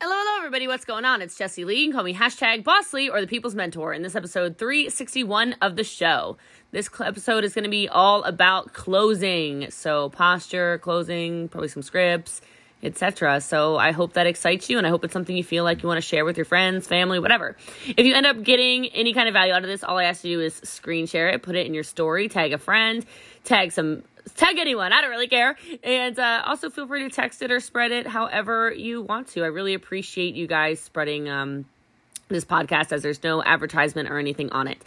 Hello, hello, everybody. What's going on? It's Jessie Lee. You can call me hashtag Boss Lee or the People's Mentor in this episode 361 of the show. This episode is going to be all about closing. So, posture, closing, probably some scripts, etc. So, I hope that excites you and I hope it's something you feel like you want to share with your friends, family, whatever. If you end up getting any kind of value out of this, all I ask you to do is screen share it, put it in your story, tag a friend, tag some tag anyone. I don't really care. And uh, also feel free to text it or spread it however you want to. I really appreciate you guys spreading um, this podcast as there's no advertisement or anything on it.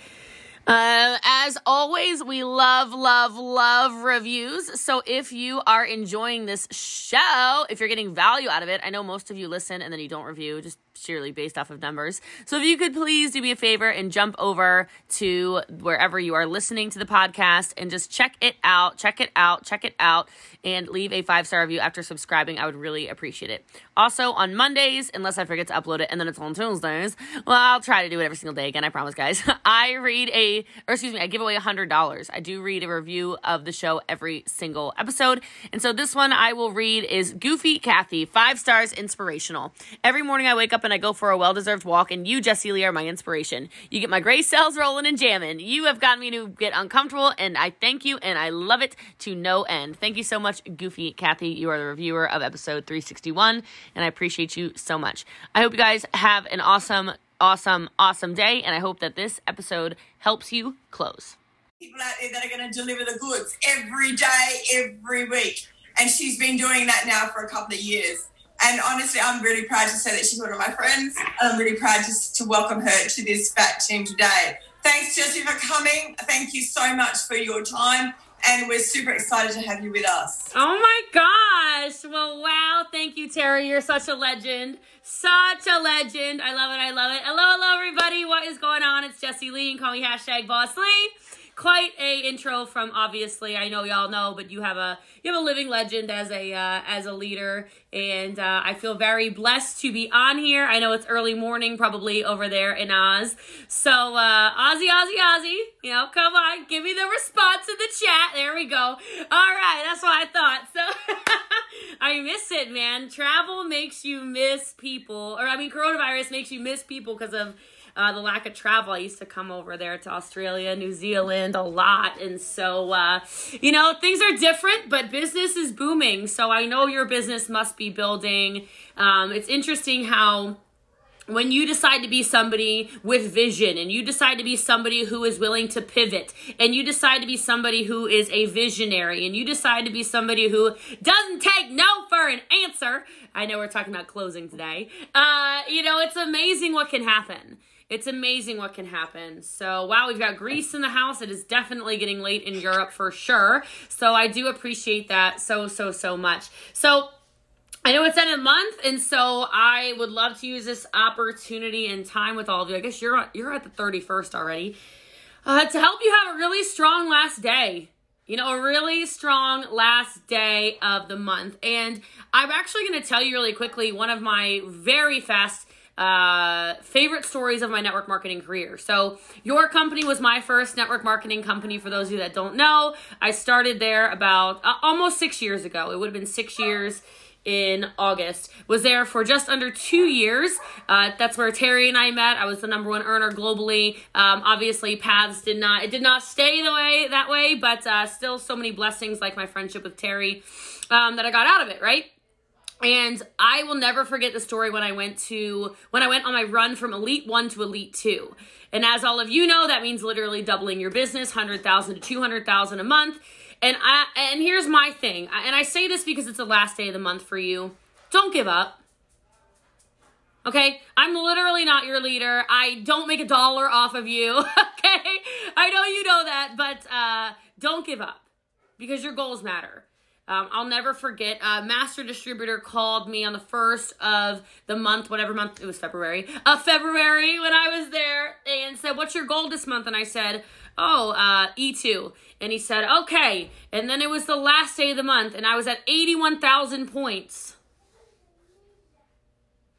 Uh, as always, we love, love, love reviews. So if you are enjoying this show, if you're getting value out of it, I know most of you listen and then you don't review, just sheerly based off of numbers. So if you could please do me a favor and jump over to wherever you are listening to the podcast and just check it out, check it out, check it out, and leave a five star review after subscribing. I would really appreciate it. Also, on Mondays, unless I forget to upload it and then it's on Tuesdays, well, I'll try to do it every single day again, I promise, guys. I read a, or excuse me, I give away a $100. I do read a review of the show every single episode. And so this one I will read is Goofy Kathy, five stars inspirational. Every morning I wake up and I go for a well deserved walk, and you, Jessie Lee, are my inspiration. You get my gray cells rolling and jamming. You have gotten me to get uncomfortable, and I thank you, and I love it to no end. Thank you so much, Goofy Kathy. You are the reviewer of episode 361, and I appreciate you so much. I hope you guys have an awesome, awesome, awesome day, and I hope that this episode helps you close. People out there that are going to deliver the goods every day, every week. And she's been doing that now for a couple of years. And honestly, I'm really proud to say that she's one of my friends. And I'm really proud to, to welcome her to this fat team today. Thanks, Jessie, for coming. Thank you so much for your time. And we're super excited to have you with us. Oh my gosh. Well, wow. Thank you, Terry. You're such a legend. Such a legend. I love it. I love it. Hello, hello, everybody. What is going on? It's Jessie Lee and call me hashtag Boss Lee quite a intro from obviously I know y'all know, but you have a you have a living legend as a uh, as a leader, and uh, I feel very blessed to be on here. I know it's early morning, probably over there in Oz. So uh, Ozzy, Ozzy, Ozzy, you know, come on, give me the response in the chat. There we go. All right, that's what I thought. So I miss it, man. Travel makes you miss people, or I mean, coronavirus makes you miss people because of uh, the lack of travel. I used to come over there to Australia, New Zealand a lot. And so, uh, you know, things are different, but business is booming. So I know your business must be building. Um, it's interesting how when you decide to be somebody with vision and you decide to be somebody who is willing to pivot and you decide to be somebody who is a visionary and you decide to be somebody who doesn't take no for an answer i know we're talking about closing today uh, you know it's amazing what can happen it's amazing what can happen. So, wow, we've got Greece in the house. It is definitely getting late in Europe for sure. So, I do appreciate that so, so, so much. So, I know it's end of the month, and so I would love to use this opportunity and time with all of you. I guess you're you're at the 31st already uh, to help you have a really strong last day. You know, a really strong last day of the month. And I'm actually going to tell you really quickly one of my very fast uh, favorite stories of my network marketing career. So, your company was my first network marketing company. For those of you that don't know, I started there about uh, almost six years ago. It would have been six years in August. Was there for just under two years. Uh, that's where Terry and I met. I was the number one earner globally. Um, obviously, paths did not it did not stay the way that way, but uh, still so many blessings like my friendship with Terry um, that I got out of it. Right. And I will never forget the story when I went to when I went on my run from Elite 1 to Elite 2. And as all of you know, that means literally doubling your business, 100,000 to 200,000 a month. And I and here's my thing. And I say this because it's the last day of the month for you. Don't give up. Okay? I'm literally not your leader. I don't make a dollar off of you. okay? I know you know that, but uh don't give up because your goals matter. Um, I'll never forget. A master distributor called me on the first of the month, whatever month it was, February. Uh, February when I was there, and said, "What's your goal this month?" And I said, "Oh, uh, E2." And he said, "Okay." And then it was the last day of the month, and I was at eighty-one thousand points.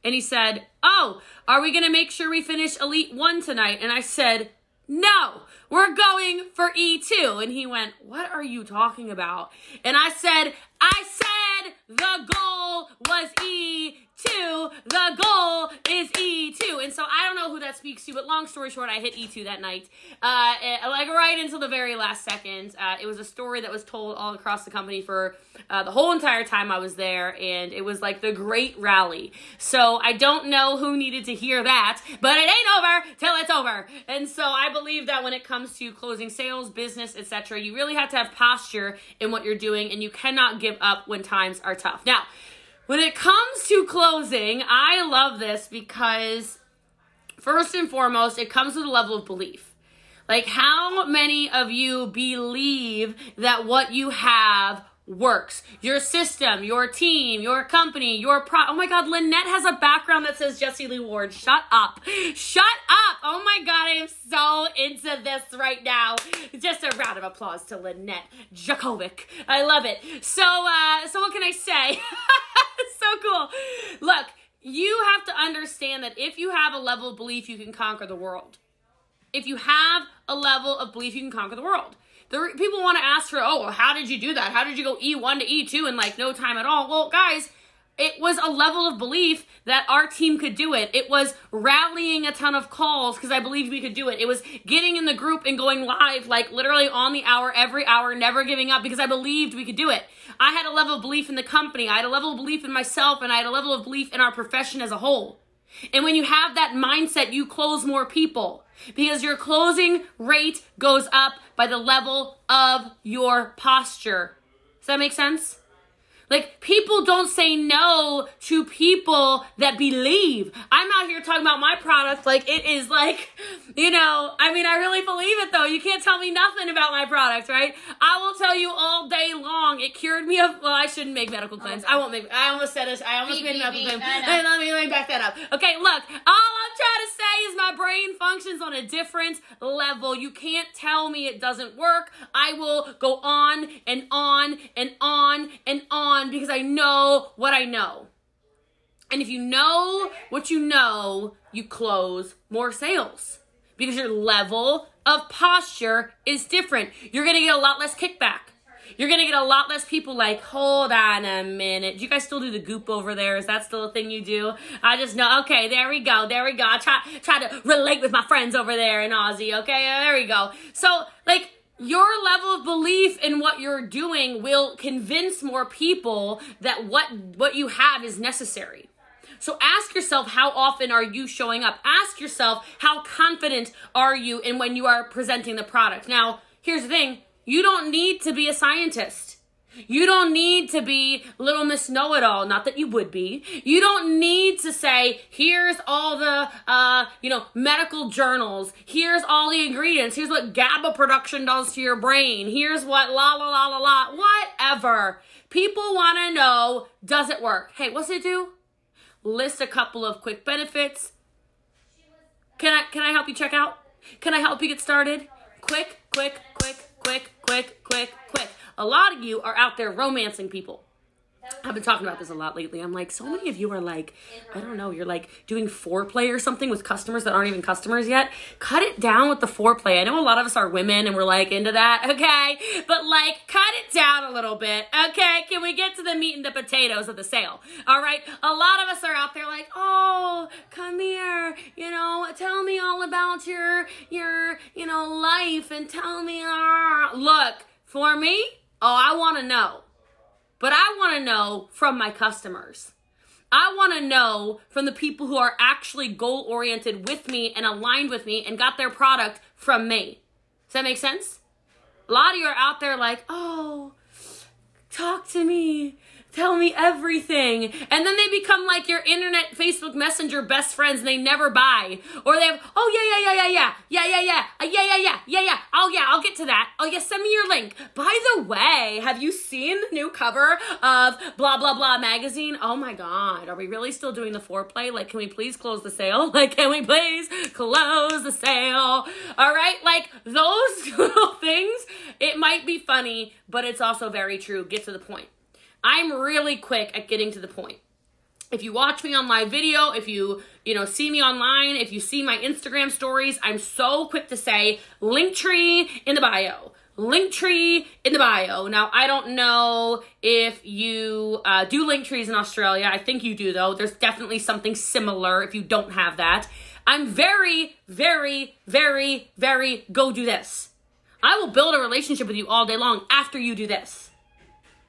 And he said, "Oh, are we gonna make sure we finish Elite One tonight?" And I said, "No." We're going for E2. And he went, What are you talking about? And I said, I said the goal was E2. The goal is E2. And so I don't know who that speaks to, but long story short, I hit E2 that night. Uh, like right until the very last second. Uh, it was a story that was told all across the company for uh, the whole entire time I was there, and it was like the great rally. So I don't know who needed to hear that, but it ain't over till it's over. And so I believe that when it comes to closing sales, business, etc., you really have to have posture in what you're doing, and you cannot give up when times are tough. Now, when it comes to closing, I love this because first and foremost, it comes with a level of belief. Like, how many of you believe that what you have works. Your system, your team, your company, your pro. Oh my God, Lynette has a background that says Jessie Lee Ward. Shut up. Shut up. Oh my God, I am so into this right now. Just a round of applause to Lynette Jakovic. I love it. So, uh, so what can I say? so cool. Look, you have to understand that if you have a level of belief, you can conquer the world. If you have a level of belief, you can conquer the world the people want to ask for, oh, how did you do that? How did you go E1 to E2 in like no time at all? Well, guys, it was a level of belief that our team could do it. It was rallying a ton of calls because I believed we could do it. It was getting in the group and going live like literally on the hour, every hour, never giving up because I believed we could do it. I had a level of belief in the company. I had a level of belief in myself and I had a level of belief in our profession as a whole. And when you have that mindset, you close more people because your closing rate goes up by the level of your posture. Does that make sense? Like, people don't say no to people that believe. I'm out here talking about my product like it is like, you know, I mean, I really believe it though. You can't tell me nothing about my product, right? I will tell you all day long. It cured me of, well, I shouldn't make medical claims. I won't make, I almost said it. I almost beep, made a medical claim. Let me, let me back that up. Okay, look, all I'm trying to say is my brain functions on a different level. You can't tell me it doesn't work. I will go on and on and on and on on because I know what I know. And if you know what you know, you close more sales because your level of posture is different. You're going to get a lot less kickback. You're going to get a lot less people like, hold on a minute. Do you guys still do the goop over there? Is that still a thing you do? I just know. Okay, there we go. There we go. I try, try to relate with my friends over there in Aussie. Okay, there we go. So, like, your level of belief in what you're doing will convince more people that what what you have is necessary. So ask yourself how often are you showing up? Ask yourself how confident are you in when you are presenting the product. Now, here's the thing, you don't need to be a scientist. You don't need to be little Miss Know It All. Not that you would be. You don't need to say, here's all the, uh, you know, medical journals. Here's all the ingredients. Here's what GABA production does to your brain. Here's what la la la la la. Whatever. People want to know, does it work? Hey, what's it do? List a couple of quick benefits. Can I, can I help you check out? Can I help you get started? Quick, quick, quick, quick, quick, quick, quick. A lot of you are out there romancing people. I've been talking about this a lot lately. I'm like, so many of you are like, I don't know, you're like doing foreplay or something with customers that aren't even customers yet. Cut it down with the foreplay. I know a lot of us are women and we're like into that, okay? But like, cut it down a little bit, okay? Can we get to the meat and the potatoes of the sale? All right? A lot of us are out there like, oh, come here, you know, tell me all about your, your, you know, life and tell me, uh, look, for me, Oh, I want to know. But I want to know from my customers. I want to know from the people who are actually goal oriented with me and aligned with me and got their product from me. Does that make sense? A lot of you are out there like, oh, talk to me tell me everything. And then they become like your internet Facebook Messenger best friends and they never buy. Or they have, oh yeah, yeah, yeah, yeah, yeah, yeah, yeah, yeah, uh, yeah, yeah, yeah, yeah, yeah. Oh yeah, I'll get to that. Oh yeah, send me your link. By the way, have you seen the new cover of blah blah blah magazine? Oh my god, are we really still doing the foreplay? Like, can we please close the sale? Like, can we please close the sale? All right, like those little things, it might be funny, but it's also very true. Get to the point. I'm really quick at getting to the point. If you watch me on live video, if you, you know, see me online, if you see my Instagram stories, I'm so quick to say Linktree in the bio. Linktree in the bio. Now, I don't know if you uh, do link trees in Australia. I think you do, though. There's definitely something similar if you don't have that. I'm very, very, very, very go do this. I will build a relationship with you all day long after you do this.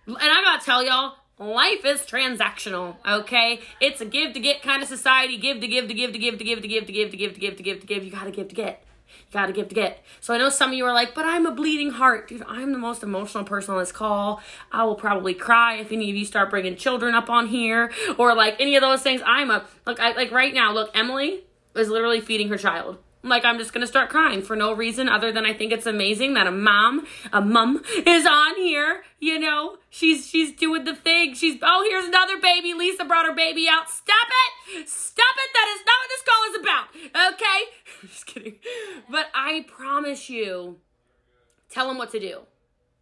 And I gotta tell y'all, life is transactional, okay? It's a give to get kind of society. Give to give to give to give to give to give to give to give to give to give to give. You gotta give to get. You gotta give to get. So I know some of you are like, but I'm a bleeding heart. Dude, I'm the most emotional person on this call. I will probably cry if any of you start bringing children up on here or like any of those things. I'm a, look, I, like right now, look, Emily is literally feeding her child. Like I'm just gonna start crying for no reason other than I think it's amazing that a mom, a mum is on here. You know, she's she's doing the thing. She's oh here's another baby. Lisa brought her baby out. Stop it! Stop it! That is not what this call is about. Okay, just kidding. But I promise you, tell them what to do.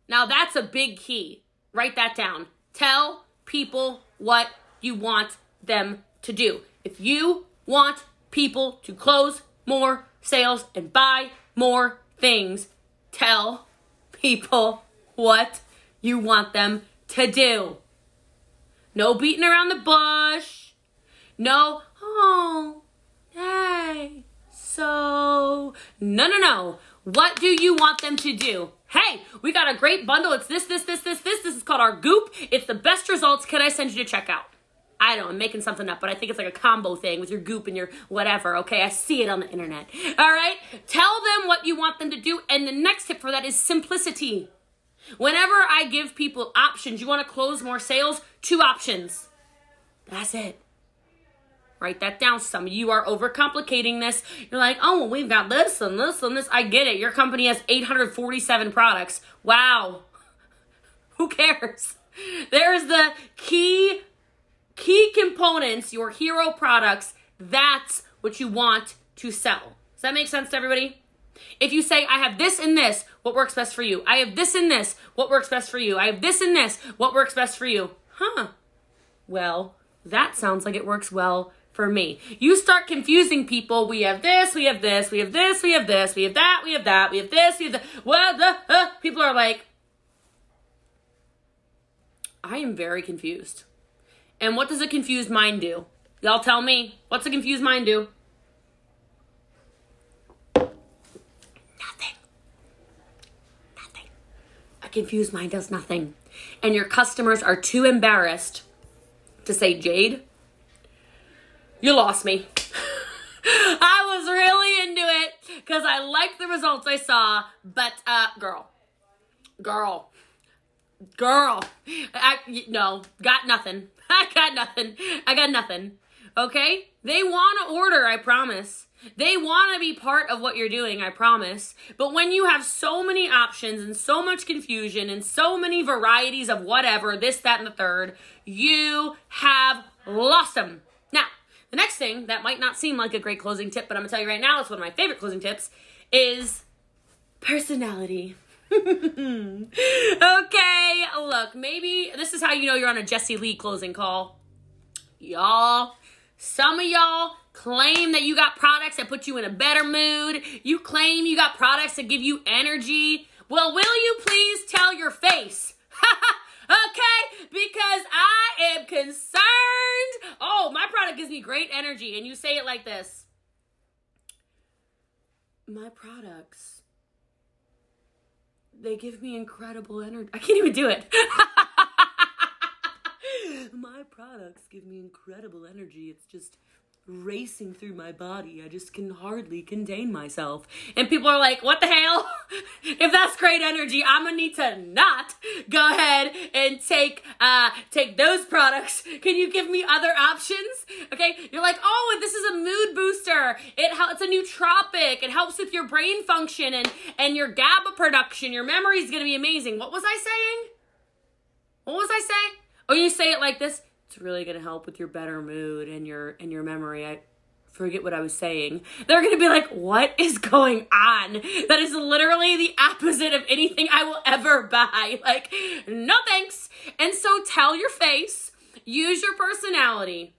Now that's a big key. Write that down. Tell people what you want them to do. If you want people to close more sales and buy more things. Tell people what you want them to do. No beating around the bush. No, oh, hey, so. No, no, no. What do you want them to do? Hey, we got a great bundle. It's this, this, this, this, this. This is called our Goop. It's the best results. Can I send you to check out? I don't know, I'm making something up, but I think it's like a combo thing with your goop and your whatever, okay? I see it on the internet. All right? Tell them what you want them to do. And the next tip for that is simplicity. Whenever I give people options, you want to close more sales, two options. That's it. Write that down. Some of you are overcomplicating this. You're like, oh, we've got this and this and this. I get it. Your company has 847 products. Wow. Who cares? There's the key components, your hero products, that's what you want to sell. Does that make sense to everybody? If you say, I have this and this, what works best for you? I have this and this, what works best for you? I have this and this, what works best for you? Huh. Well, that sounds like it works well for me. You start confusing people. We have this, we have this, we have this, we have this, we have that, we have that, we have this, we have that. Well, the, uh, people are like, I am very confused. And what does a confused mind do? Y'all tell me. What's a confused mind do? Nothing. Nothing. A confused mind does nothing. And your customers are too embarrassed to say, Jade, you lost me. I was really into it because I liked the results I saw, but uh, girl, girl, girl, I, no, got nothing. I got nothing. I got nothing. Okay? They want to order, I promise. They want to be part of what you're doing, I promise. But when you have so many options and so much confusion and so many varieties of whatever, this, that, and the third, you have lost them. Now, the next thing that might not seem like a great closing tip, but I'm going to tell you right now, it's one of my favorite closing tips, is personality. Okay, look, maybe this is how you know you're on a Jessie Lee closing call. Y'all, some of y'all claim that you got products that put you in a better mood. You claim you got products that give you energy. Well, will you please tell your face? okay? Because I am concerned. Oh, my product gives me great energy. And you say it like this My products they give me incredible energy. I can't even do it. my products give me incredible energy. It's just racing through my body. I just can hardly contain myself. And people are like, what the hell? if that's great energy, I'm gonna need to not go ahead and take uh take those products. Can you give me other options? Okay, you're like, oh, this is a mood booster. It helps. it's a nootropic. It helps with your brain function and and your GABA production. Your memory is gonna be amazing. What was I saying? What was I saying? Oh, you say it like this it's really going to help with your better mood and your and your memory. I forget what I was saying. They're going to be like, "What is going on?" That is literally the opposite of anything I will ever buy. Like, no thanks. And so tell your face, use your personality.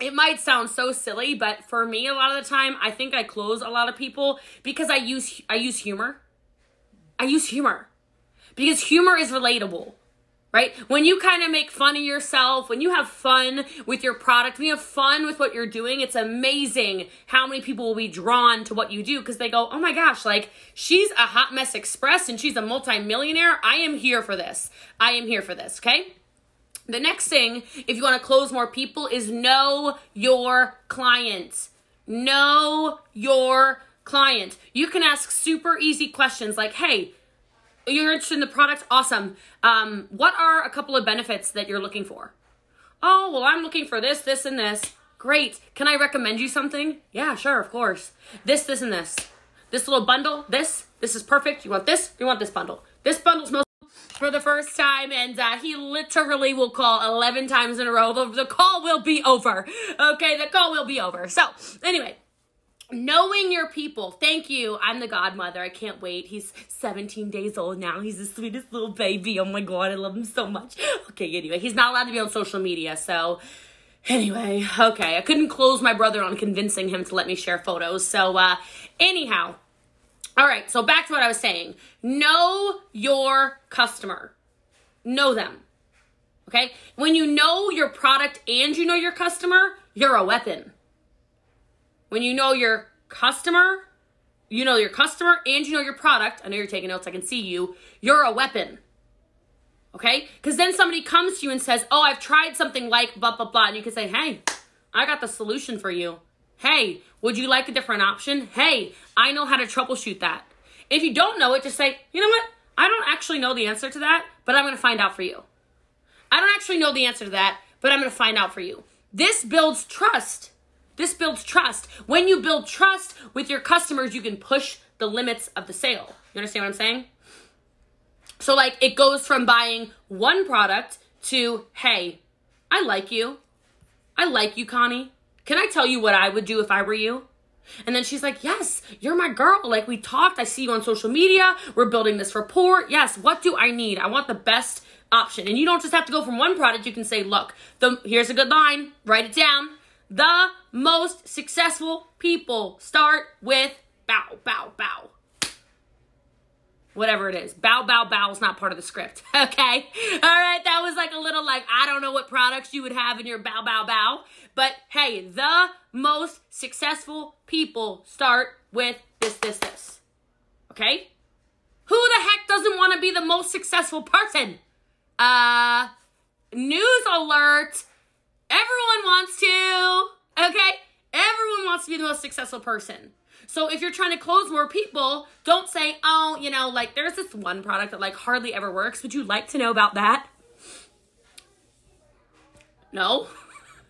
It might sound so silly, but for me a lot of the time, I think I close a lot of people because I use I use humor I use humor because humor is relatable right? When you kind of make fun of yourself, when you have fun with your product, when you have fun with what you're doing, it's amazing how many people will be drawn to what you do because they go, oh my gosh, like she's a hot mess express and she's a multimillionaire. I am here for this. I am here for this, okay? The next thing, if you want to close more people, is know your client. Know your client. You can ask super easy questions like, hey, you're interested in the product? Awesome. Um, what are a couple of benefits that you're looking for? Oh, well, I'm looking for this, this, and this. Great. Can I recommend you something? Yeah, sure, of course. This, this, and this. This little bundle, this, this is perfect. You want this? You want this bundle. This bundle's most for the first time, and uh, he literally will call 11 times in a row. The, the call will be over. Okay, the call will be over. So, anyway, knowing your people. Thank you. I'm the godmother. I can't wait. He's 17 days old now. He's the sweetest little baby. Oh my god, I love him so much. Okay, anyway, he's not allowed to be on social media, so anyway, okay. I couldn't close my brother on convincing him to let me share photos. So uh anyhow, all right, so back to what I was saying. Know your customer. Know them. Okay? When you know your product and you know your customer, you're a weapon. When you know your customer, you know your customer and you know your product. I know you're taking notes, I can see you. You're a weapon. Okay? Because then somebody comes to you and says, Oh, I've tried something like blah, blah, blah. And you can say, Hey, I got the solution for you. Hey, would you like a different option? Hey, I know how to troubleshoot that. If you don't know it, just say, You know what? I don't actually know the answer to that, but I'm going to find out for you. I don't actually know the answer to that, but I'm going to find out for you. This builds trust. This builds trust. When you build trust with your customers, you can push the limits of the sale. You understand what I'm saying? So, like, it goes from buying one product to, hey, I like you. I like you, Connie. Can I tell you what I would do if I were you? And then she's like, Yes, you're my girl. Like, we talked. I see you on social media. We're building this rapport. Yes, what do I need? I want the best option. And you don't just have to go from one product. You can say, Look, the, here's a good line. Write it down. The most successful people start with bow, bow, bow. Whatever it is. Bow, bow, bow is not part of the script. Okay? All right, that was like a little like, I don't know what products you would have in your bow, bow, bow. But hey, the most successful people start with this, this, this. Okay? Who the heck doesn't want to be the most successful person? Uh, news alert Everyone wants to, okay? Everyone wants to be the most successful person. So if you're trying to close more people, don't say, oh, you know, like there's this one product that like hardly ever works. Would you like to know about that? No.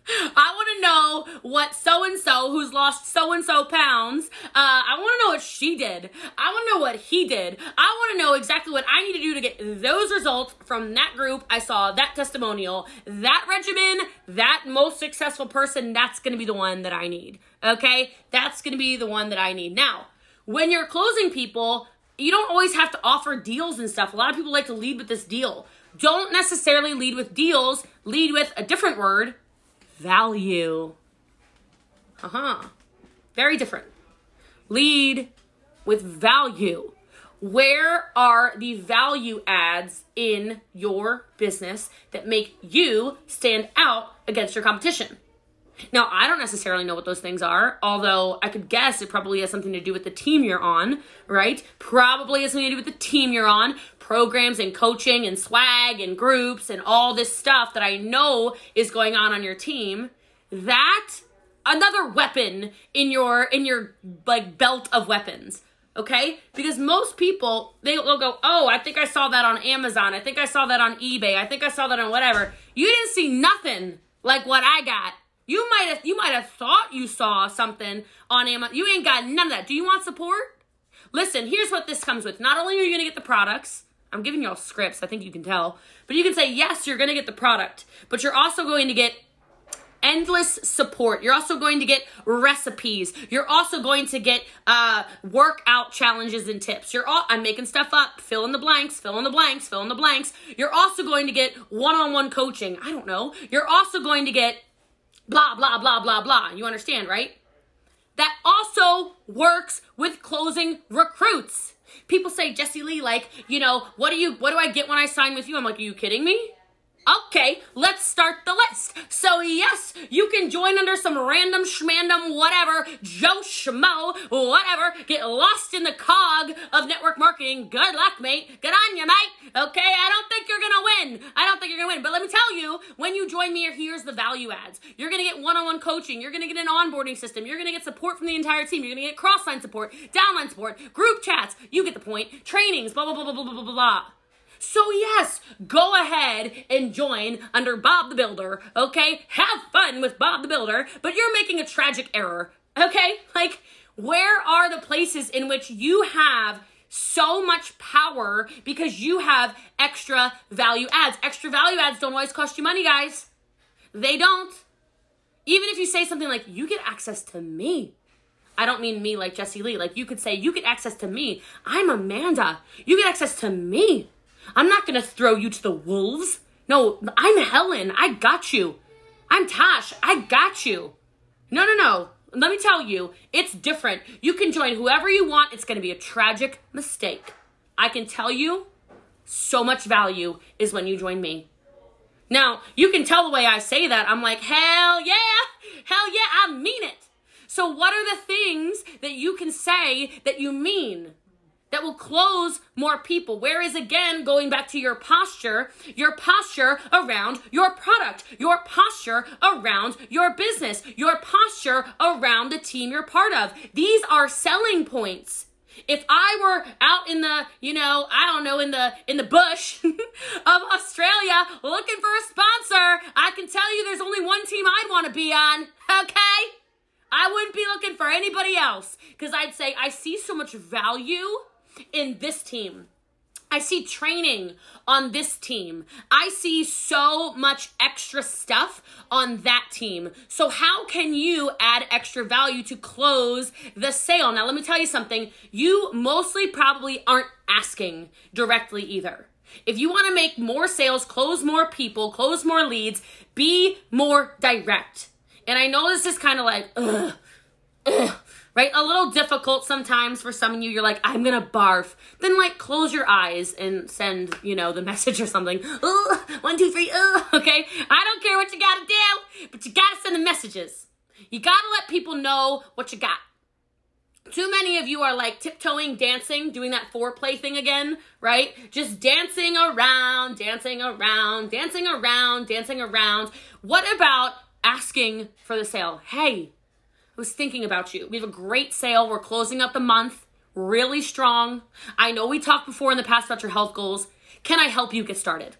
I want to know what so and so who's lost so and so pounds. Uh, I want to know what she did. I want to know what he did. I want to know exactly what I need to do to get those results from that group. I saw that testimonial, that regimen, that most successful person. That's going to be the one that I need. Okay, that's going to be the one that I need. Now, when you're closing people, you don't always have to offer deals and stuff. A lot of people like to lead with this deal. Don't necessarily lead with deals, lead with a different word value. Uh huh. Very different. Lead with value. Where are the value adds in your business that make you stand out against your competition? Now, I don't necessarily know what those things are, although I could guess it probably has something to do with the team you're on, right? Probably has something to do with the team you're on, programs and coaching and swag and groups and all this stuff that I know is going on on your team. That another weapon in your in your like belt of weapons okay because most people they will go oh i think i saw that on amazon i think i saw that on ebay i think i saw that on whatever you didn't see nothing like what i got you might have you might have thought you saw something on Amazon. You ain't got none of that. Do you want support? Listen, here's what this comes with. Not only are you gonna get the products, I'm giving y'all scripts, I think you can tell, but you can say, yes, you're gonna get the product, but you're also going to get endless support. You're also going to get recipes. You're also going to get uh, workout challenges and tips. You're all I'm making stuff up. Fill in the blanks. Fill in the blanks. Fill in the blanks. You're also going to get one-on-one coaching. I don't know. You're also going to get blah, blah, blah, blah, blah. You understand, right? That also works with closing recruits. People say, Jessie Lee, like, you know, what do you what do I get when I sign with you? I'm like, are you kidding me? Okay, let's start the list. So, yes, you can join under some random schmandom whatever, Joe Schmo, whatever, get lost in the cog of network marketing. Good luck, mate. Good on you, mate. Okay, I don't think you're gonna win. I don't think you're gonna win. But let me tell you, when you join me, here's the value adds. You're gonna get one on one coaching. You're gonna get an onboarding system. You're gonna get support from the entire team. You're gonna get cross line support, downline support, group chats. You get the point. Trainings, blah, blah, blah, blah, blah, blah, blah, blah. So, yes, go ahead and join under Bob the Builder, okay? Have fun with Bob the Builder, but you're making a tragic error, okay? Like, where are the places in which you have so much power because you have extra value adds? Extra value adds don't always cost you money, guys. They don't. Even if you say something like, you get access to me. I don't mean me like Jessie Lee. Like, you could say, you get access to me. I'm Amanda. You get access to me. I'm not gonna throw you to the wolves. No, I'm Helen. I got you. I'm Tash. I got you. No, no, no. Let me tell you, it's different. You can join whoever you want. It's gonna be a tragic mistake. I can tell you, so much value is when you join me. Now, you can tell the way I say that. I'm like, hell yeah, hell yeah, I mean it. So, what are the things that you can say that you mean? That will close more people. Whereas again, going back to your posture, your posture around your product, your posture around your business, your posture around the team you're part of. These are selling points. If I were out in the, you know, I don't know, in the in the bush of Australia looking for a sponsor, I can tell you there's only one team I'd want to be on. Okay? I wouldn't be looking for anybody else because I'd say I see so much value in this team. I see training on this team. I see so much extra stuff on that team. So, how can you add extra value to close the sale? Now, let me tell you something. You mostly probably aren't asking directly either. If you want to make more sales, close more people, close more leads, be more direct. And I know this is kind of like, ugh, ugh, right? A little difficult sometimes for some of you. You're like, I'm gonna barf. Then like close your eyes and send, you know, the message or something. One, two, three, okay? I don't care what you gotta do, but you gotta send the messages. You gotta let people know what you got. Too many of you are like tiptoeing, dancing, doing that foreplay thing again, right? Just dancing around, dancing around, dancing around, dancing around. What about asking for the sale? Hey, was thinking about you. We have a great sale. We're closing up the month really strong. I know we talked before in the past about your health goals. Can I help you get started?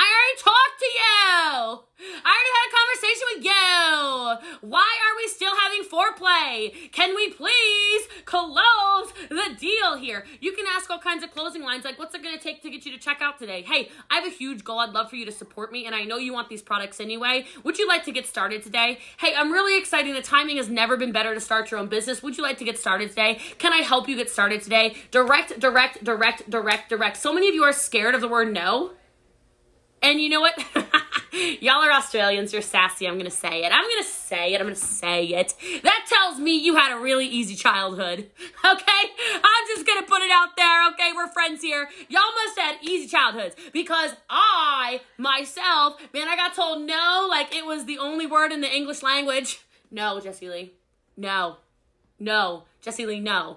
I already talked to you. I already had a conversation with you. Why are we still having foreplay? Can we please close the deal here? You can ask all kinds of closing lines like, what's it going to take to get you to check out today? Hey, I have a huge goal. I'd love for you to support me, and I know you want these products anyway. Would you like to get started today? Hey, I'm really excited. The timing has never been better to start your own business. Would you like to get started today? Can I help you get started today? Direct, direct, direct, direct, direct. So many of you are scared of the word no. And you know what? Y'all are Australians. You're sassy. I'm going to say it. I'm going to say it. I'm going to say it. That tells me you had a really easy childhood. Okay? I'm just going to put it out there. Okay? We're friends here. Y'all must have had easy childhoods because I, myself, man, I got told no like it was the only word in the English language. No, Jessie Lee. No. No. Jessie Lee, no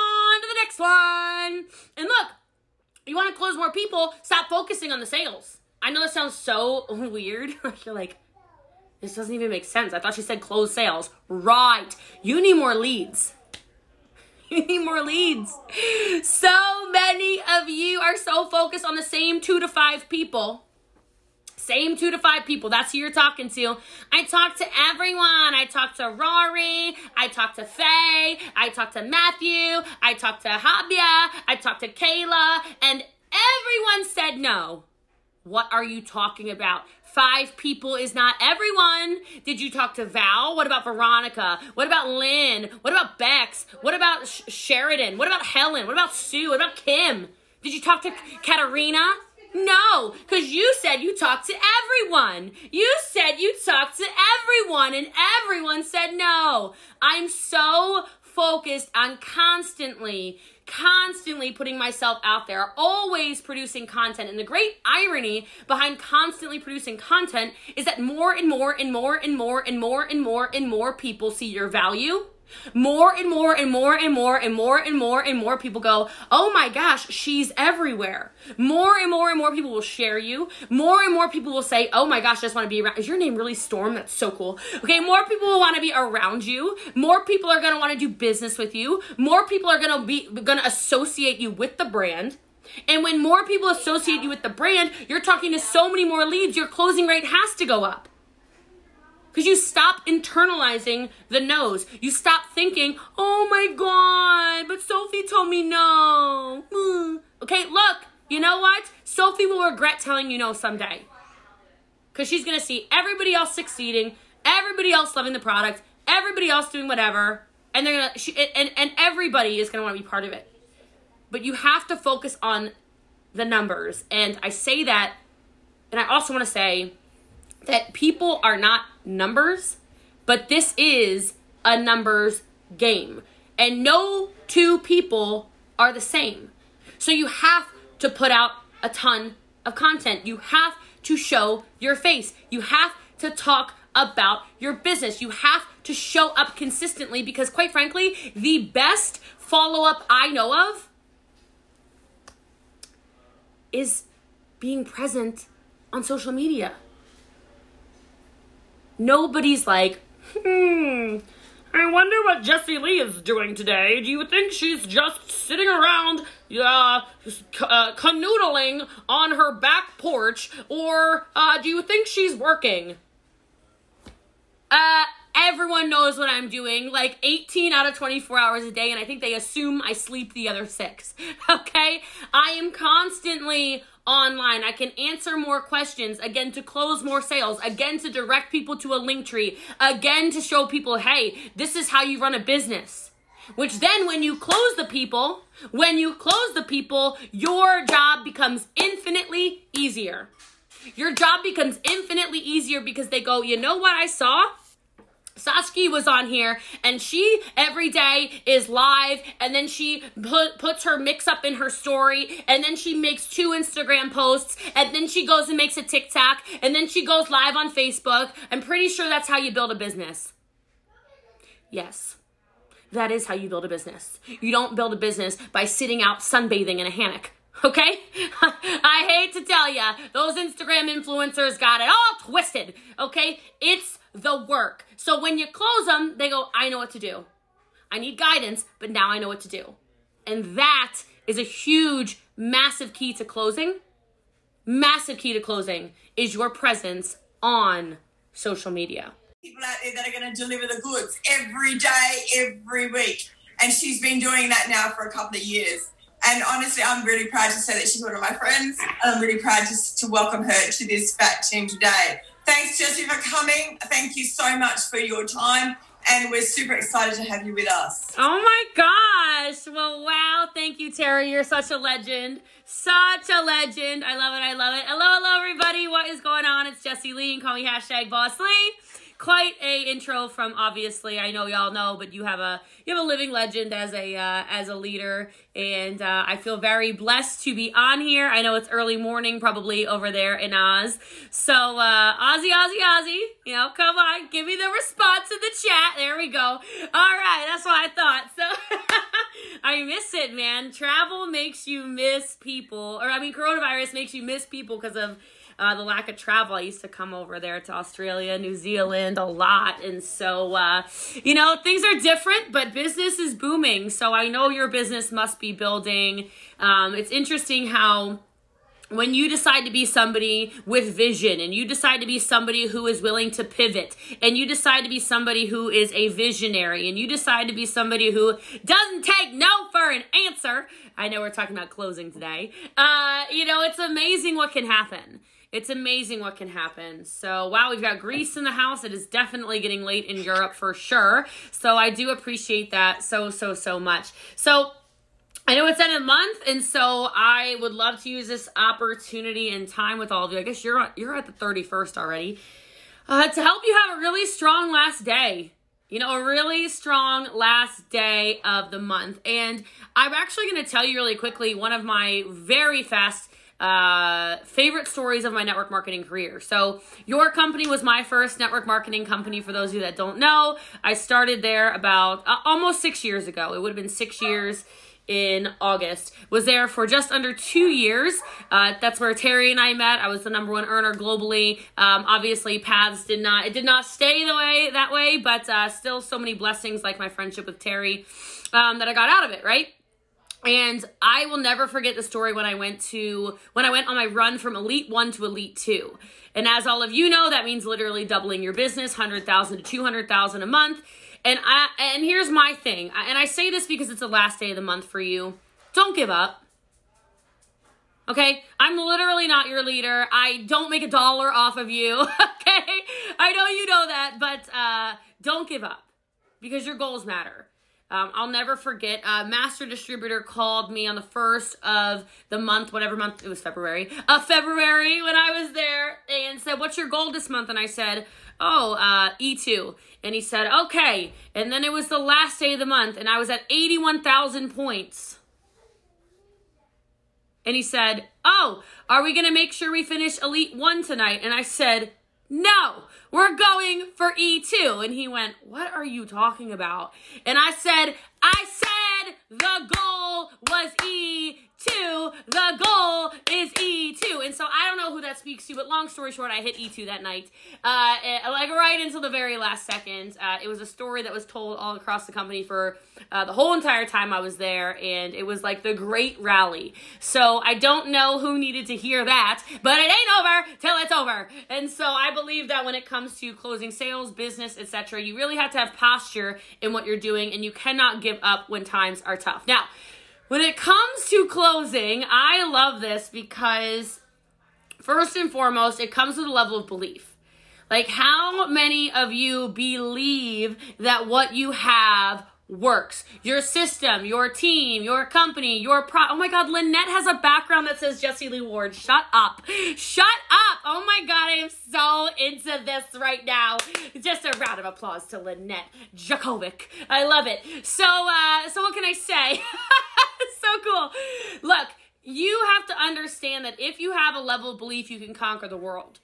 one. And look, you want to close more people, stop focusing on the sales. I know that sounds so weird. You're like, this doesn't even make sense. I thought she said close sales. Right. You need more leads. You need more leads. So many of you are so focused on the same two to five people Same two to five people. That's who you're talking to. I talk to everyone. I talk to Rory. I talk to Faye. I talk to Matthew. I talk to Habia. I talk to Kayla. And everyone said no. What are you talking about? Five people is not everyone. Did you talk to Val? What about Veronica? What about Lynn? What about Bex? What about Sh- Sheridan? What about Helen? What about Sue? What about Kim? Did you talk to Katarina? No, because you said you talked to everyone. You said you talked to everyone, and everyone said no. I'm so focused on constantly constantly putting myself out there, always producing content. And the great irony behind constantly producing content is that more and more and more and more and more and more and more and more people see your value more and more and more and more and more and more and more people go, oh my gosh, she's everywhere. More and more and more people will share you. More and more people will say, oh my gosh, I just want to be around. Is your name really Storm? That's so cool. Okay, more people will want to be around you. More people are going to want to do business with you. More people are going to be going to associate you with the brand. And when more people associate you with the brand, you're talking to so many more leads, your closing rate has to go up. Because you stop internalizing the no's. You stop thinking, oh my God, but Sophie told me no. Okay, look, you know what? Sophie will regret telling you no someday. Because she's going to see everybody else succeeding, everybody else loving the product, everybody else doing whatever, and they're gonna she, and and everybody is gonna want to be part of it. But you have to focus on the numbers, and I say that, and I also want to say that people are not numbers, but this is a numbers game. And no two people are the same. So you have to put out a ton of content. You have to show your face. You have to talk about your business. You have to show up consistently because, quite frankly, the best follow up I know of is being present on social media nobody's like, hmm, I wonder what Jessie Lee is doing today. Do you think she's just sitting around, uh, uh canoodling on her back porch, or uh, do you think she's working? Uh, everyone knows what I'm doing, like 18 out of 24 hours a day, and I think they assume I sleep the other six. Okay? I am constantly online. I can answer more questions, again, to close more sales, again, to direct people to a link tree, again, to show people, hey, this is how you run a business. Which then, when you close the people, when you close the people, your job becomes infinitely easier. Your job becomes infinitely easier because they go, you know what I saw? Saskia was on here and she every day is live and then she put, puts her mix up in her story and then she makes two Instagram posts and then she goes and makes a TikTok and then she goes live on Facebook. I'm pretty sure that's how you build a business. Yes. That is how you build a business. You don't build a business by sitting out sunbathing in a hammock. Okay? I hate to tell you, those Instagram influencers got it all twisted. Okay? It's the work. So when you close them, they go, I know what to do. I need guidance, but now I know what to do. And that is a huge, massive key to closing. Massive key to closing is your presence on social media. People out there that are going to deliver the goods every day, every week. And she's been doing that now for a couple of years. And honestly, I'm really proud to say that she's one of my friends. And I'm really proud to, to welcome her to this fat team today. Thanks, Jessie, for coming. Thank you so much for your time. And we're super excited to have you with us. Oh my gosh. Well, wow. Thank you, Terry. You're such a legend. Such a legend. I love it. I love it. Hello, hello, everybody. What is going on? It's Jessie Lee and call me hashtag Boss Lee quite a intro from obviously I know y'all know, but you have a you have a living legend as a uh, as a leader, and uh, I feel very blessed to be on here. I know it's early morning probably over there in Oz, so uh, Ozzy, Ozzy, Ozzy, you know, come on, give me the response in the chat. There we go. All right, that's what I thought. So I miss it, man. Travel makes you miss people, or I mean, coronavirus makes you miss people because of uh, the lack of travel. I used to come over there to Australia, New Zealand a lot. And so, uh, you know, things are different, but business is booming. So I know your business must be building. Um, it's interesting how when you decide to be somebody with vision and you decide to be somebody who is willing to pivot and you decide to be somebody who is a visionary and you decide to be somebody who doesn't take no for an answer i know we're talking about closing today uh, you know it's amazing what can happen it's amazing what can happen so wow we've got greece in the house it is definitely getting late in europe for sure so i do appreciate that so so so much so I know it's end of month, and so I would love to use this opportunity and time with all of you. I guess you're you're at the 31st already uh, to help you have a really strong last day. You know, a really strong last day of the month. And I'm actually going to tell you really quickly one of my very fast uh, favorite stories of my network marketing career. So, your company was my first network marketing company. For those of you that don't know, I started there about uh, almost six years ago. It would have been six years in August. Was there for just under two years. Uh, that's where Terry and I met. I was the number one earner globally. Um, obviously, paths did not it did not stay the way that way, but uh, still so many blessings like my friendship with Terry um, that I got out of it. Right. And I will never forget the story when I went to when I went on my run from Elite 1 to Elite 2. And as all of you know, that means literally doubling your business, 100,000 to 200,000 a month. And I and here's my thing. And I say this because it's the last day of the month for you. Don't give up. Okay? I'm literally not your leader. I don't make a dollar off of you. okay? I know you know that, but uh, don't give up because your goals matter. Um, I'll never forget. A master distributor called me on the first of the month, whatever month it was, February. Uh, February when I was there, and said, "What's your goal this month?" And I said, "Oh, uh, E2." And he said, "Okay." And then it was the last day of the month, and I was at eighty-one thousand points. And he said, "Oh, are we gonna make sure we finish Elite One tonight?" And I said, "No." We're going for E2. And he went, What are you talking about? And I said, I said the goal was E2 the goal is E2. And so I don't know who that speaks to, but long story short, I hit E2 that night. Uh, eh, like right until the very last second. Uh, it was a story that was told all across the company for uh, the whole entire time I was there, and it was like the great rally. So I don't know who needed to hear that, but it ain't over till it's over. And so I believe that when it comes to closing sales, business, etc., you really have to have posture in what you're doing, and you cannot give up when times are tough. Now, when it comes to closing, I love this because first and foremost, it comes with a level of belief. Like, how many of you believe that what you have works. Your system, your team, your company, your pro. Oh my God, Lynette has a background that says Jessie Lee Ward. Shut up. Shut up. Oh my God, I am so into this right now. Just a round of applause to Lynette Jakovic. I love it. So, uh, so what can I say? so cool. Look, you have to understand that if you have a level of belief, you can conquer the world.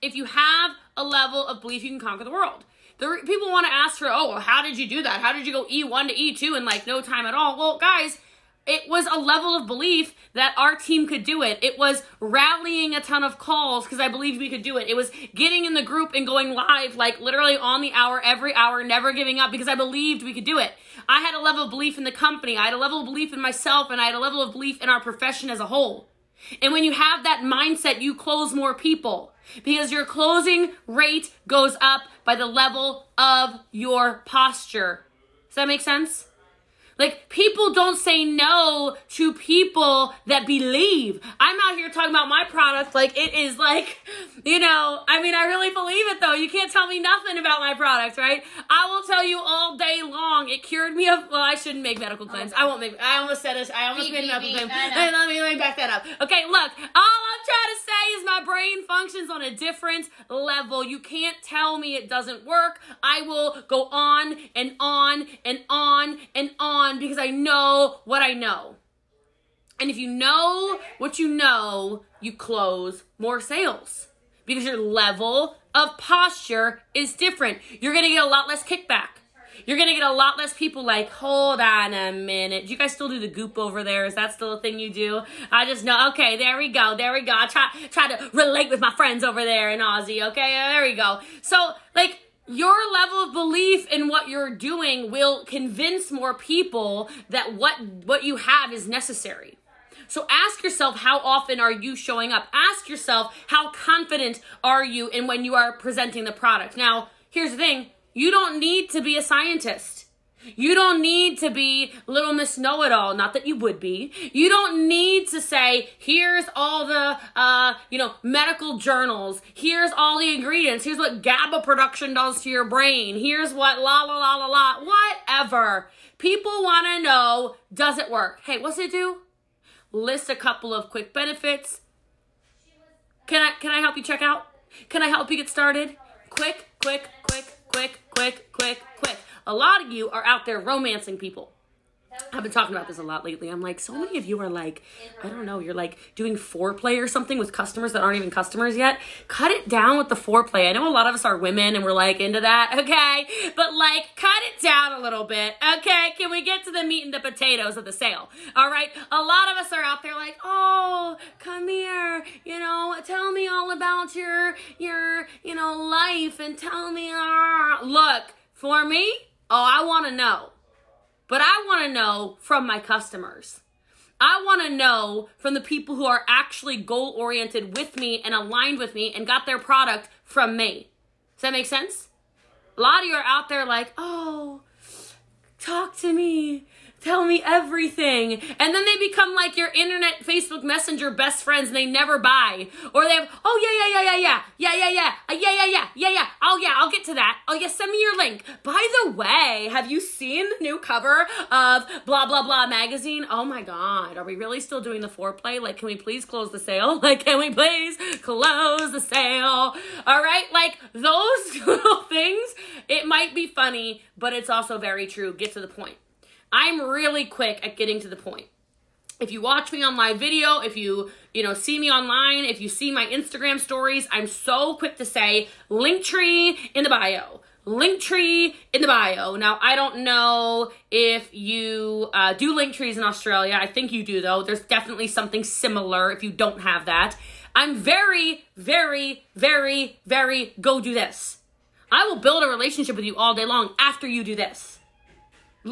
If you have a level of belief, you can conquer the world the people want to ask for, oh, well, how did you do that? How did you go E1 to E2 in like no time at all? Well, guys, it was a level of belief that our team could do it. It was rallying a ton of calls because I believed we could do it. It was getting in the group and going live like literally on the hour, every hour, never giving up because I believed we could do it. I had a level of belief in the company. I had a level of belief in myself and I had a level of belief in our profession as a whole. And when you have that mindset, you close more people because your closing rate goes up by the level of your posture. Does that make sense? Like, people don't say no to people that believe. I'm out here talking about my product like it is like, you know, I mean, I really believe it though. You can't tell me nothing about my product, right? I will tell you all day long. It cured me of, well, I shouldn't make medical claims. I won't make, I almost said it. I almost made a medical claim. Let me, let me back that up. Okay, look, all I'm trying to say is my brain functions on a different level. You can't tell me it doesn't work. I will go on and on and on and on on because I know what I know. And if you know what you know, you close more sales because your level of posture is different. You're going to get a lot less kickback. You're going to get a lot less people like, hold on a minute. Do you guys still do the goop over there? Is that still a thing you do? I just know. Okay, there we go. There we go. I try, try to relate with my friends over there in Aussie. Okay, there we go. So, like, your level of belief in what you're doing will convince more people that what what you have is necessary. So ask yourself how often are you showing up? Ask yourself how confident are you in when you are presenting the product. Now, here's the thing you don't need to be a scientist. You don't need to be little Miss Know It All. Not that you would be. You don't need to say, here's all the, uh, you know, medical journals. Here's all the ingredients. Here's what GABA production does to your brain. Here's what la la la la la. Whatever. People want to know, does it work? Hey, what's it do? List a couple of quick benefits. Can I can I help you check out? Can I help you get started? Quick, quick, quick, quick, quick, quick, quick. A lot of you are out there romancing people. I've been talking about this a lot lately. I'm like, so many of you are like, I don't know, you're like doing foreplay or something with customers that aren't even customers yet. Cut it down with the foreplay. I know a lot of us are women and we're like into that, okay? But like, cut it down a little bit, okay? Can we get to the meat and the potatoes of the sale? All right? A lot of us are out there like, oh, come here, you know, tell me all about your, your, you know, life and tell me, uh, look, for me, oh, I want to know. But I want to know from my customers. I want to know from the people who are actually goal oriented with me and aligned with me and got their product from me. Does that make sense? A lot of you are out there like, oh, talk to me tell me everything. And then they become like your internet Facebook Messenger best friends and they never buy. Or they have, oh yeah, yeah, yeah, yeah, yeah, yeah, yeah, yeah, uh, yeah, yeah, yeah, yeah, yeah. Oh yeah, I'll get to that. Oh yeah, send me your link. By the way, have you seen the new cover of blah blah blah magazine? Oh my god, are we really still doing the foreplay? Like, can we please close the sale? Like, can we please close the sale? All right, like those little things, it might be funny, but it's also very true. Get to the point. I'm really quick at getting to the point. If you watch me on my video, if you, you know, see me online, if you see my Instagram stories, I'm so quick to say Linktree in the bio. Linktree in the bio. Now, I don't know if you uh, do Linktrees in Australia. I think you do, though. There's definitely something similar if you don't have that. I'm very, very, very, very go do this. I will build a relationship with you all day long after you do this.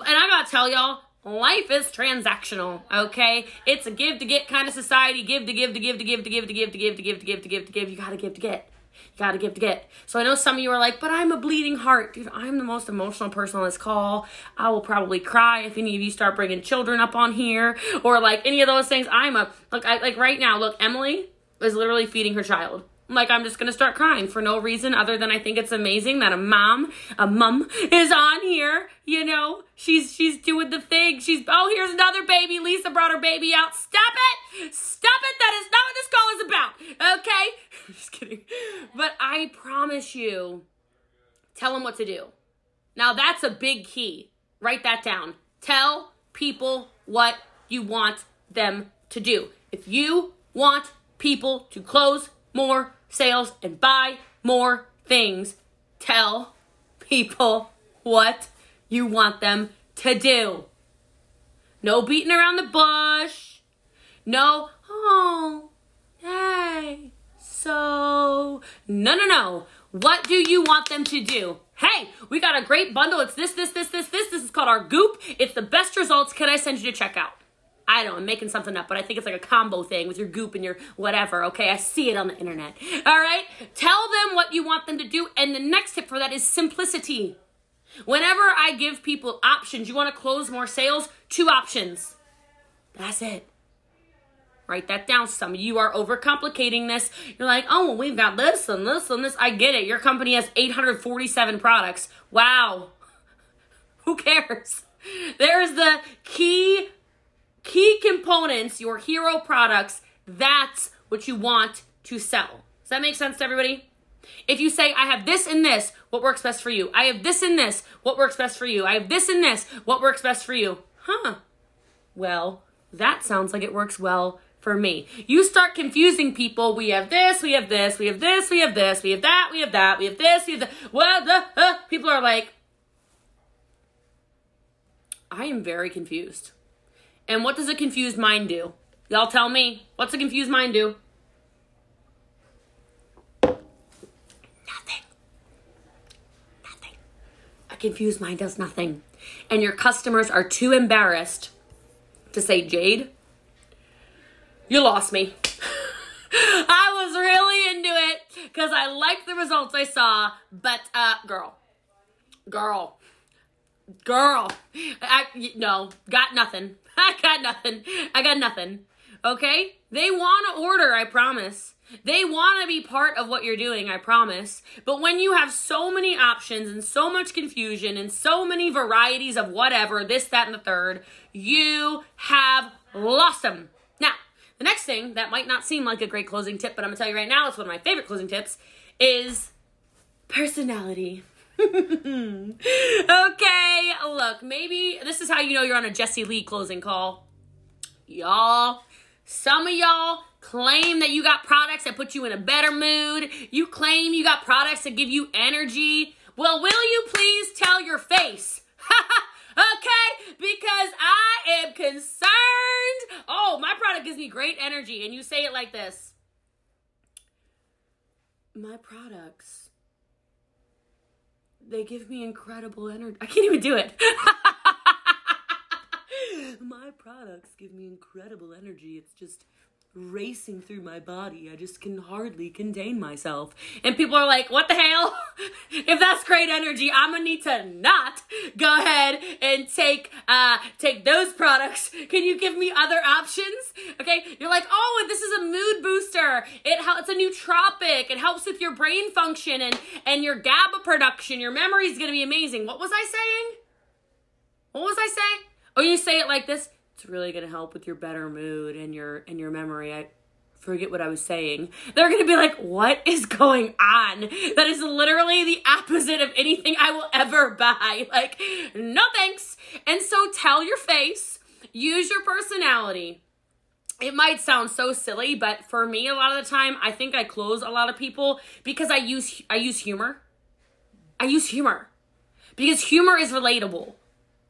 And I gotta tell y'all, life is transactional, okay? It's a give to get kind of society. Give to give to give to give to give to give to give to give to give to give to give. You gotta give to get. You gotta give to get. So I know some of you are like, but I'm a bleeding heart. Dude, I'm the most emotional person on this call. I will probably cry if any of you start bringing children up on here or like any of those things. I'm a, look, I, like right now, look, Emily is literally feeding her child like I'm just gonna start crying for no reason other than I think it's amazing that a mom, a mum is on here. You know, she's she's doing the thing. She's oh here's another baby. Lisa brought her baby out. Stop it! Stop it! That is not what this call is about. Okay, just kidding. But I promise you, tell them what to do. Now that's a big key. Write that down. Tell people what you want them to do. If you want people to close more sales and buy more things. Tell people what you want them to do. No beating around the bush. No, oh, hey, so. No, no, no. What do you want them to do? Hey, we got a great bundle. It's this, this, this, this, this. This is called our Goop. It's the best results. Can I send you to check out? I don't know, I'm making something up, but I think it's like a combo thing with your goop and your whatever, okay? I see it on the internet. All right? Tell them what you want them to do. And the next tip for that is simplicity. Whenever I give people options, you want to close more sales, two options. That's it. Write that down. Some of you are overcomplicating this. You're like, oh, well, we've got this and this and this. I get it. Your company has 847 products. Wow. Who cares? There's the key key components, your hero products, that's what you want to sell. Does that make sense to everybody? If you say, I have this and this, what works best for you? I have this and this, what works best for you? I have this and this, what works best for you? Huh. Well, that sounds like it works well for me. You start confusing people. We have this, we have this, we have this, we have this, we have that, we have that, we have this, we have that. Well, the, uh, people are like, I am very confused. And what does a confused mind do? Y'all tell me. What's a confused mind do? Nothing. Nothing. A confused mind does nothing. And your customers are too embarrassed to say, Jade, you lost me. I was really into it because I liked the results I saw, but uh, girl, girl, girl, I no, got nothing. I got nothing. I got nothing. Okay, they want to order. I promise. They want to be part of what you're doing, I promise. But when you have so many options and so much confusion and so many varieties of whatever, this, that, and the third, you have lost them. Now, the next thing that might not seem like a great closing tip, but I'm gonna tell you right now, it's one of my favorite closing tips, is personality. Okay, look, maybe this is how you know you're on a Jessie Lee closing call. Y'all, some of y'all claim that you got products that put you in a better mood. You claim you got products that give you energy. Well, will you please tell your face? okay? Because I am concerned. Oh, my product gives me great energy. And you say it like this My products, they give me incredible energy. I can't even do it. my products give me incredible energy. It's just racing through my body. I just can hardly contain myself. And people are like, what the hell? if that's great energy, I'm gonna need to not go ahead and take uh take those products. Can you give me other options? Okay, you're like, oh, this is a mood booster. It it's a nootropic. It helps with your brain function and and your GABA production. Your memory is gonna be amazing. What was I saying? What was I saying? Oh, you say it like this it's really going to help with your better mood and your and your memory. I forget what I was saying. They're going to be like, "What is going on?" That is literally the opposite of anything I will ever buy. Like, no thanks. And so tell your face, use your personality. It might sound so silly, but for me a lot of the time, I think I close a lot of people because I use I use humor. I use humor. Because humor is relatable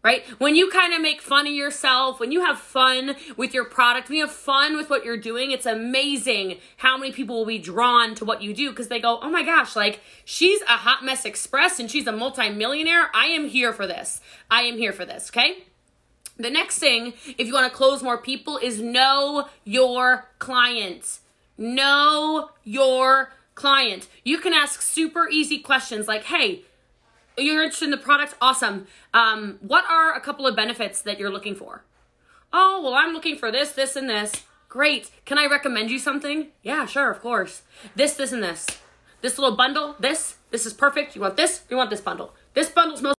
right? When you kind of make fun of yourself, when you have fun with your product, when you have fun with what you're doing, it's amazing how many people will be drawn to what you do because they go, oh my gosh, like she's a hot mess express and she's a multimillionaire. I am here for this. I am here for this, okay? The next thing, if you want to close more people, is know your client. Know your client. You can ask super easy questions like, hey, you're interested in the product? Awesome. Um, what are a couple of benefits that you're looking for? Oh, well, I'm looking for this, this, and this. Great. Can I recommend you something? Yeah, sure, of course. This, this, and this. This little bundle, this, this is perfect. You want this? You want this bundle? This bundle's most